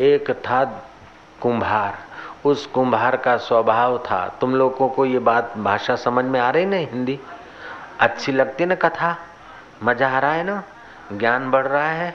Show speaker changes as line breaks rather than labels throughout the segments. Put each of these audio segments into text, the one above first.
एक था कुंभार। उस कुंभार का स्वभाव था। तुम लोगों को ये बात भाषा समझ में आ रही ना हिंदी? अच्छी लगती ना कथा? मज़ा आ रहा है ना? ज्ञान बढ़ रहा है?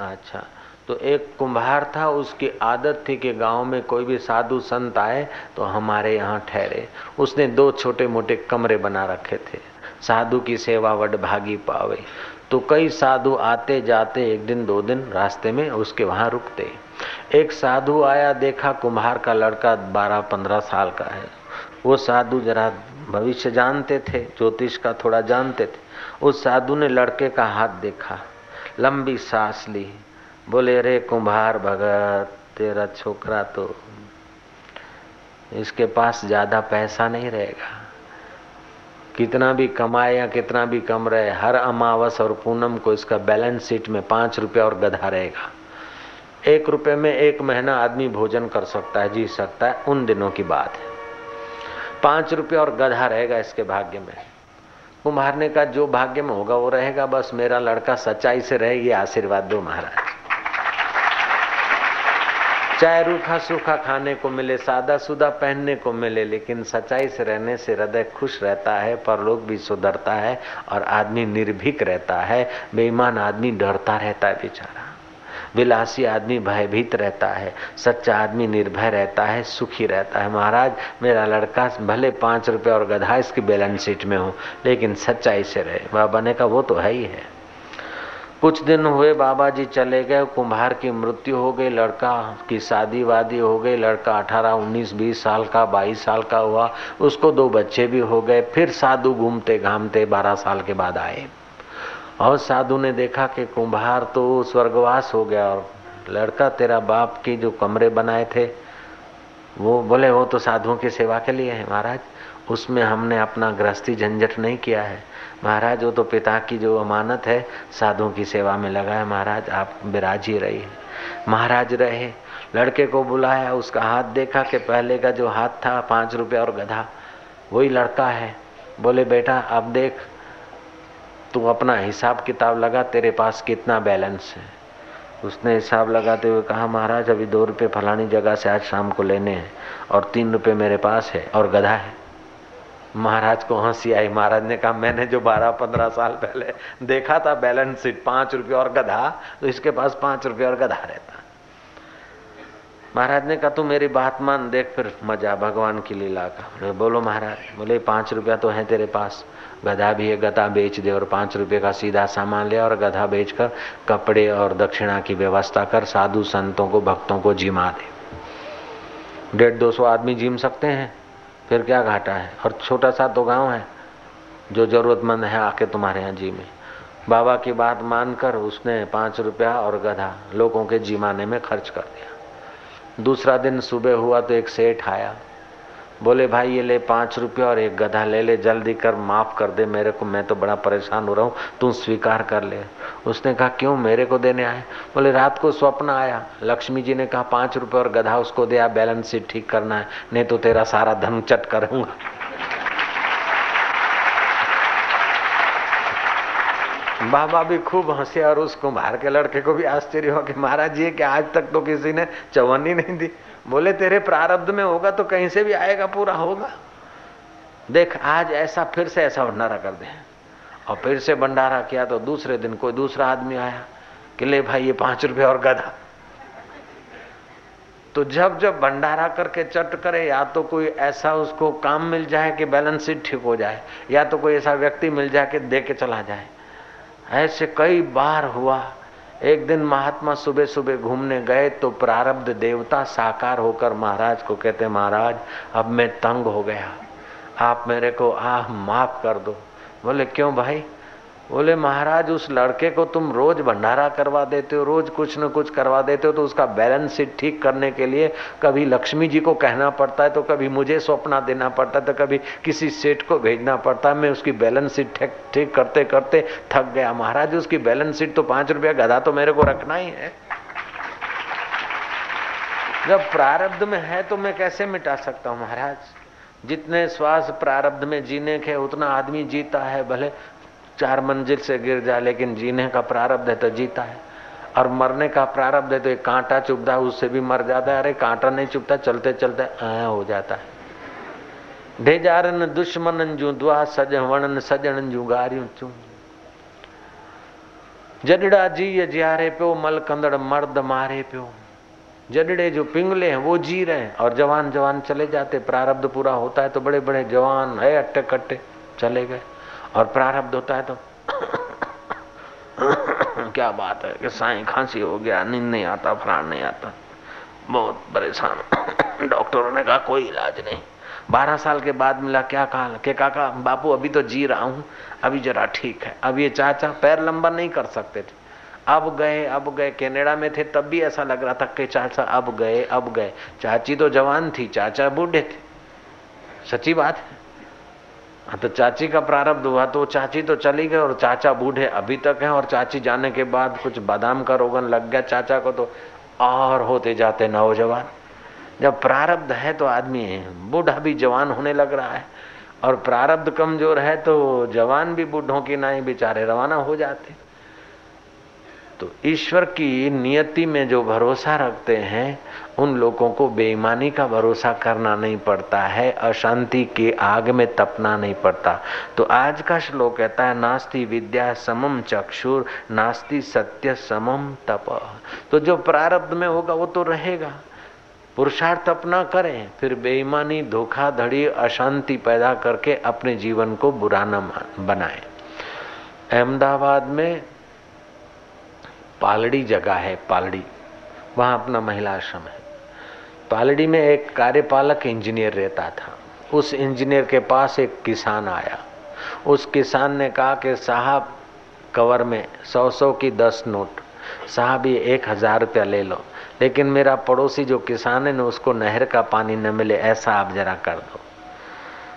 अच्छा तो एक कुंभार था, उसकी आदत थी कि गाँव में कोई भी साधु संत आए तो हमारे यहाँ ठहरे। उसने दो छोटे मोटे कमरे बना रखे थे। साधु की सेवा वड भागी पावे। तो कई साधु आते जाते एक दिन दो दिन रास्ते में उसके वहाँ रुकते। एक साधु आया, देखा कुम्हार का लड़का बारह पंद्रह साल का है। वो साधु जरा भविष्य जानते थे, ज्योतिष का थोड़ा जानते थे। उस साधु ने लड़के का हाथ देखा, लंबी सांस ली। बोले रे कुम्हार भगत, तेरा छोकरा तो इसके पास ज़्यादा पैसा नहीं रहेगा। कितना भी कमाए या कितना भी कम रहे, हर अमावस और पूनम को इसका बैलेंस शीट में पाँच रुपया और गधा रहेगा। एक रुपये में एक महीना आदमी भोजन कर सकता है, जी सकता है, उन दिनों की बात है। पाँच रुपये और गधा रहेगा इसके भाग्य में। कुम्हार ने का जो भाग्य में होगा वो रहेगा, बस मेरा लड़का सच्चाई से रहे, ये आशीर्वाद दो महाराज। चाहे रूखा सूखा खाने को मिले, सादा सुदा पहनने को मिले, लेकिन सच्चाई से रहने से हृदय खुश रहता है, पर लोग भी सुधरता है और आदमी निर्भीक रहता है। बेईमान आदमी डरता रहता है बेचारा। विलासी आदमी भयभीत रहता है। सच्चा आदमी निर्भय रहता है, सुखी रहता है। महाराज, मेरा लड़का भले पाँच रुपये और गधा इसकी बैलेंस शीट में हो, लेकिन सच्चाई से रहे। वह, बने का वो तो है ही है। कुछ दिन हुए बाबा जी चले गए कुम्हार की मृत्यु हो गई, लड़का की शादी वादी हो गई, लड़का अठारह, उन्नीस, बीस साल का, बाईस साल का हुआ, उसको दो बच्चे भी हो गए, फिर साधु घूमते घामते बारह साल के बाद आए। और साधु ने देखा कि कुम्हार तो स्वर्गवास हो गया और लड़का तेरा बाप की जो कमरे बनाए थे, वो बोले, वो तो साधुओं की सेवा के लिए है, महाराज। उसमें हमने अपना गृहस्थी झंझट नहीं किया है। महाराज, वो तो पिता की जो अमानत है, साधुओं की सेवा में लगा है। महाराज, आप विराज ही रही महाराज रहे, लड़के को बुलाया, उसका हाथ देखा कि पहले का जो हाथ था, पाँच रुपया और गधा, वही लड़का है। बोले, बेटा, अब देख, तू अपना हिसाब किताब लगा, तेरे पास कितना बैलेंस है? उसने हिसाब लगाते हुए कहा, महाराज, अभी दो रुपये फलानी जगह से आज शाम को लेने हैं, और तीन रुपये मेरे पास है, और गधा है। महाराज को हँसी आई। महाराज ने कहा, मैंने जो बारह पंद्रह साल पहले देखा था बैलेंस शीट, पाँच रुपये और गधा तो इसके पास पाँच रुपये और गधा रहता। महाराज ने कहा, तू मेरी बात मान, देख फिर मज़ा, भगवान की लीला का। बोलो महाराज। बोले, पाँच रुपया तो है तेरे पास। गधा भी है, गधा बेच दे और पाँच रुपये का सीधा सामान ले और गधा बेचकर कपड़े और दक्षिणा की व्यवस्था कर, साधु संतों को, भक्तों को जिमा दे। डेढ़ दो सौ आदमी जिम सकते हैं। फिर क्या घाटा है? और छोटा सा तो गाँव है, जो जरूरतमंद है आके तुम्हारे यहाँ जी में। बाबा की बात मानकर उसने पाँच रुपया और गधा लोगों के जीमाने में खर्च कर दिया। दूसरा दिन सुबह हुआ तो एक सेठ आया। बोले, भाई, ये ले पाँच रुपया और एक गधा ले ले, जल्दी कर, माफ़ कर दे मेरे को, मैं तो बड़ा परेशान हो रहा हूँ, तू स्वीकार कर ले। उसने कहा, क्यों मेरे को देने आए? बोले, रात को स्वप्न आया, लक्ष्मी जी ने कहा, पाँच रुपये और गधा उसको दिया बैलेंस शीट ठीक करना है, नहीं तो तेरा सारा धन चट करूँगा। बाबा भी खूब हंसे और उस कुम्हार के लड़के को भी आश्चर्य हो कि, महाराज जी कि आज तक तो किसी ने चवन्नी नहीं दी? बोले, तेरे प्रारब्ध में होगा तो कहीं से भी आएगा, पूरा होगा। देख, आज ऐसा फिर से ऐसा भंडारा कर दे। और फिर से भंडारा किया तो दूसरे दिन कोई दूसरा आदमी आया, कि ले भाई, ये पाँच रुपए और गधा। तो जब जब भंडारा करके चट करे, या तो कोई ऐसा उसको काम मिल जाए कि बैलेंस शीट ठीक हो जाए, या तो कोई ऐसा व्यक्ति मिल जाए कि दे के चला जाए। ऐसे कई बार हुआ एक दिन महात्मा सुबह सुबह घूमने गए तो प्रारब्ध देवता साकार होकर महाराज को कहते, महाराज, अब मैं तंग हो गया। आप मेरे को आह, माफ़ कर दो। बोले, क्यों भाई? बोले, महाराज, उस लड़के को तुम रोज भंडारा करवा देते हो, रोज कुछ न कुछ करवा देते हो तो उसका बैलेंस शीट ठीक करने के लिए कभी लक्ष्मी जी को कहना पड़ता है तो कभी मुझे सौंपना देना पड़ता है तो कभी किसी सेठ को भेजना पड़ता है। मैं उसकी बैलेंस शीट ठीक ठीक करते करते थक गया। महाराज, उसकी बैलेंस शीट तो पाँच रुपया गधा तो मेरे को रखना ही है। जब प्रारब्ध में है तो मैं कैसे मिटा सकता हूँ, महाराज? जितने श्वास प्रारब्ध में जीने के, उतना आदमी जीता है, भले चार मंजिल से गिर जाए लेकिन जीने का प्रारब्ध है तो जीता है। और मरने का प्रारब्ध है तो एक कांटा चुभता है उससे भी मर जाता है। अरे, कांटा नहीं चुभता चलते चलते आया हो जाता है। ढेजारन दुश्मनन जू दुआ सज वणन, सजन जू गारियूं जडड़ा जी जियारे पियो, मल कंदड़ मर्द मारे पियो। जडड़े जो पिंगले हैं, वो जी रहे हैं। और जवान जवान चले जाते, प्रारब्ध पूरा होता है तो बड़े बड़े जवान है अट्टे कट्टे चले गए। और प्रारब्ध होता है तो क्या बात है कि साई खांसी हो गया नींद नहीं आता फलान नहीं आता। बहुत परेशान। डॉक्टरों ने कहा कोई इलाज नहीं। बारह साल के बाद मिला क्या कहा? के काका बापू अभी तो जी रहा हूँ। अभी जरा ठीक है। अब ये चाचा पैर लंबा नहीं कर सकते थे। अब गए अब गए। कनाडा में थे तब भी ऐसा लग रहा था कि चाचा अब गए अब गए। चाची तो जवान थी चाचा बूढ़े थे। सच्ची बात है हाँ? तो चाची का प्रारब्ध हुआ तो चाची तो चली गई और चाचा बूढ़े अभी तक हैं और चाची जाने के बाद कुछ बादाम का रोगन लग गया चाचा को तो और होते जाते नौजवान। जब प्रारब्ध है तो आदमी बूढ़ा भी जवान होने लग रहा है और प्रारब्ध कमज़ोर है तो जवान भी बूढ़ों की नाई ही बेचारे, रवाना हो जाते। तो ईश्वर की नियति में जो भरोसा रखते हैं, उन लोगों को बेईमानी का भरोसा करना नहीं पड़ता है, अशांति के आग में तपना नहीं पड़ता। तो आज का श्लोक कहता है, नास्ति विद्या समम चक्षुर, नास्ति सत्य समम तप। तो जो प्रारब्ध में होगा, वो तो रहेगा। पुरुषार्थ अपना करें, फिर बेईमानी, धोखाधड़ी, अशांति पैदा करके अपने जीवन को बुरा न बनाए। अहमदाबाद में पालड़ी जगह है, पालड़ी। वहाँ अपना महिला आश्रम है। पालड़ी में एक कार्यपालक इंजीनियर रहता था। उस इंजीनियर के पास एक किसान आया। उस किसान ने कहा कि, साहब, कवर में सौ सौ की दस नोट। साहब, ये एक हज़ार रुपया ले लो। लेकिन मेरा पड़ोसी जो किसान है, ना उसको नहर का पानी न मिले, ऐसा आप जरा कर दो।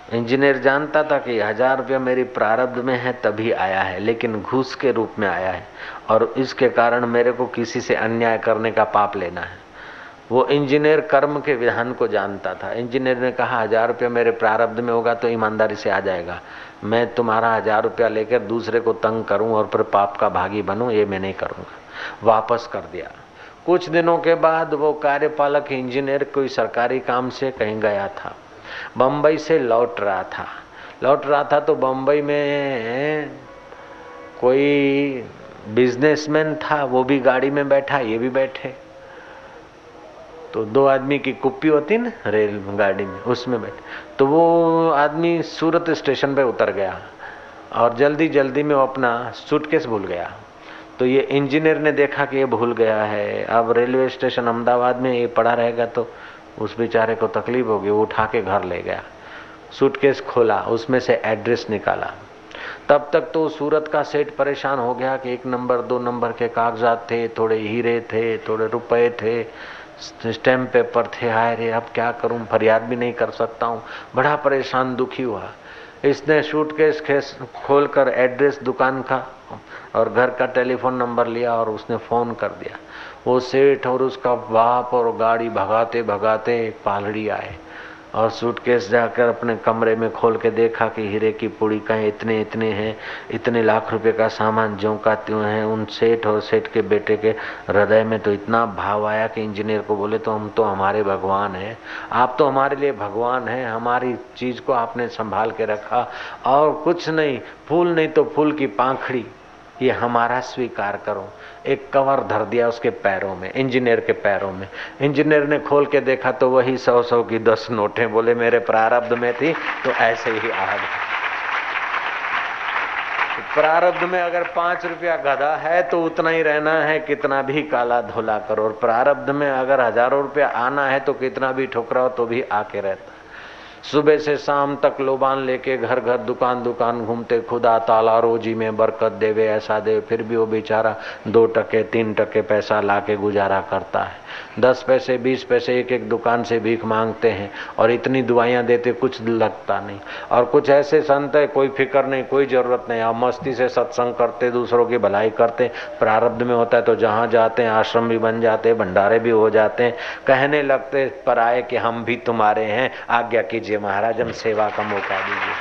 इंजीनियर जानता था कि हज़ार रुपया मेरी प्रारब्ध में है, तभी आया है, लेकिन घूस के रूप में आया है और इसके कारण मेरे को किसी से अन्याय करने का पाप लेना है। वो इंजीनियर कर्म के विधान को जानता था। इंजीनियर ने कहा, हज़ार रुपया मेरे प्रारब्ध में होगा तो ईमानदारी से आ जाएगा। मैं तुम्हारा हज़ार रुपया लेकर दूसरे को तंग करूँ और फिर पाप का भागी बनूं, ये मैं नहीं करूँगा। वापस कर दिया। कुछ दिनों के बाद वो कार्यपालक इंजीनियर कोई सरकारी काम से कहीं गया था। बम्बई से लौट रहा था। लौट रहा था तो बम्बई में कोई बिजनेसमैन था, वो भी गाड़ी में बैठा, ये भी बैठे। तो दो आदमी की कुप्पी होती ना रेल गाड़ी में, उसमें बैठे। तो वो आदमी सूरत स्टेशन पे उतर गया और जल्दी जल्दी में वो अपना सूटकेस भूल गया। तो ये इंजीनियर ने देखा कि ये भूल गया है। अब रेलवे स्टेशन अहमदाबाद में ये पड़ा रहेगा तो उस बेचारे को तकलीफ़ होगी, वो उठा के घर ले गया। सूटकेस खोला, उसमें से एड्रेस निकाला। तब तक तो सूरत का सेठ परेशान हो गया कि एक नंबर, दो नंबर के कागजात थे, थोड़े हीरे थे, थोड़े रुपए थे, स्टैम्प पेपर थे, हाय रे, अब क्या करूँ, फरियाद भी नहीं कर सकता हूँ। बड़ा परेशान, दुखी हुआ। इसने सूटकेस केस खोल कर एड्रेस दुकान का और घर का टेलीफोन नंबर लिया और उसने फ़ोन कर दिया। वो सेठ और उसका बाप और गाड़ी भगाते भगाते पालड़ी आए और सूटकेस जाकर अपने कमरे में खोल के देखा कि हीरे की पुड़ी कहीं, इतने इतने हैं, इतने लाख रुपए का सामान जो का त्यों है। उन सेठ और सेठ के बेटे के हृदय में तो इतना भाव आया कि इंजीनियर को बोले तो हम तो हमारे भगवान हैं। आप तो हमारे लिए भगवान हैं। हमारी चीज़ को आपने संभाल के रखा और कुछ नहीं, फूल नहीं तो फूल की पाखड़ी ये हमारा स्वीकार करो। एक कवर धर दिया उसके पैरों में, इंजीनियर के पैरों में। इंजीनियर ने खोल के देखा तो वही सौ सौ की दस नोटें बोले, मेरे प्रारब्ध में थी तो ऐसे ही आ गए प्रारब्ध में अगर पाँच रुपया गधा है तो उतना ही रहना है, कितना भी काला धोला करो। और प्रारब्ध में अगर हज़ारों रुपया आना है तो कितना भी ठुकराओ तो भी आके रहता। सुबह से शाम तक लोबान लेके घर घर दुकान दुकान घूमते, खुदा ताला रोजी में बरकत देवे, ऐसा दे, फिर भी वो बेचारा दो टके, तीन टके पैसा ला के गुजारा करता है। दस पैसे, बीस पैसे एक एक दुकान से भीख मांगते हैं और इतनी दुआइयाँ देते कुछ लगता नहीं। और कुछ ऐसे संत है, कोई फ़िक्र नहीं, कोई ज़रूरत नहीं। आप मस्ती से सत्संग करते, दूसरों की भलाई करते, प्रारब्ध में होता है तो जहाँ जाते हैं, आश्रम भी बन जाते भंडारे भी हो जाते हैं, कहने लगते पर आए कि हम भी तुम्हारे हैं, आज्ञा कीजिए महाराज, हम सेवा का मौका दीजिए।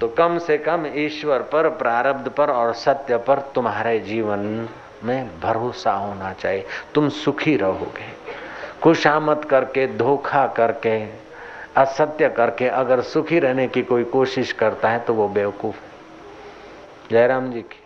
तो कम से कम ईश्वर पर, प्रारब्ध पर और सत्य पर तुम्हारे जीवन में भरोसा होना चाहिए। तुम सुखी रहोगे। खुशामत करके, धोखा करके, असत्य करके अगर सुखी रहने की कोई कोशिश करता है तो वो बेवकूफ़ जयराम जी की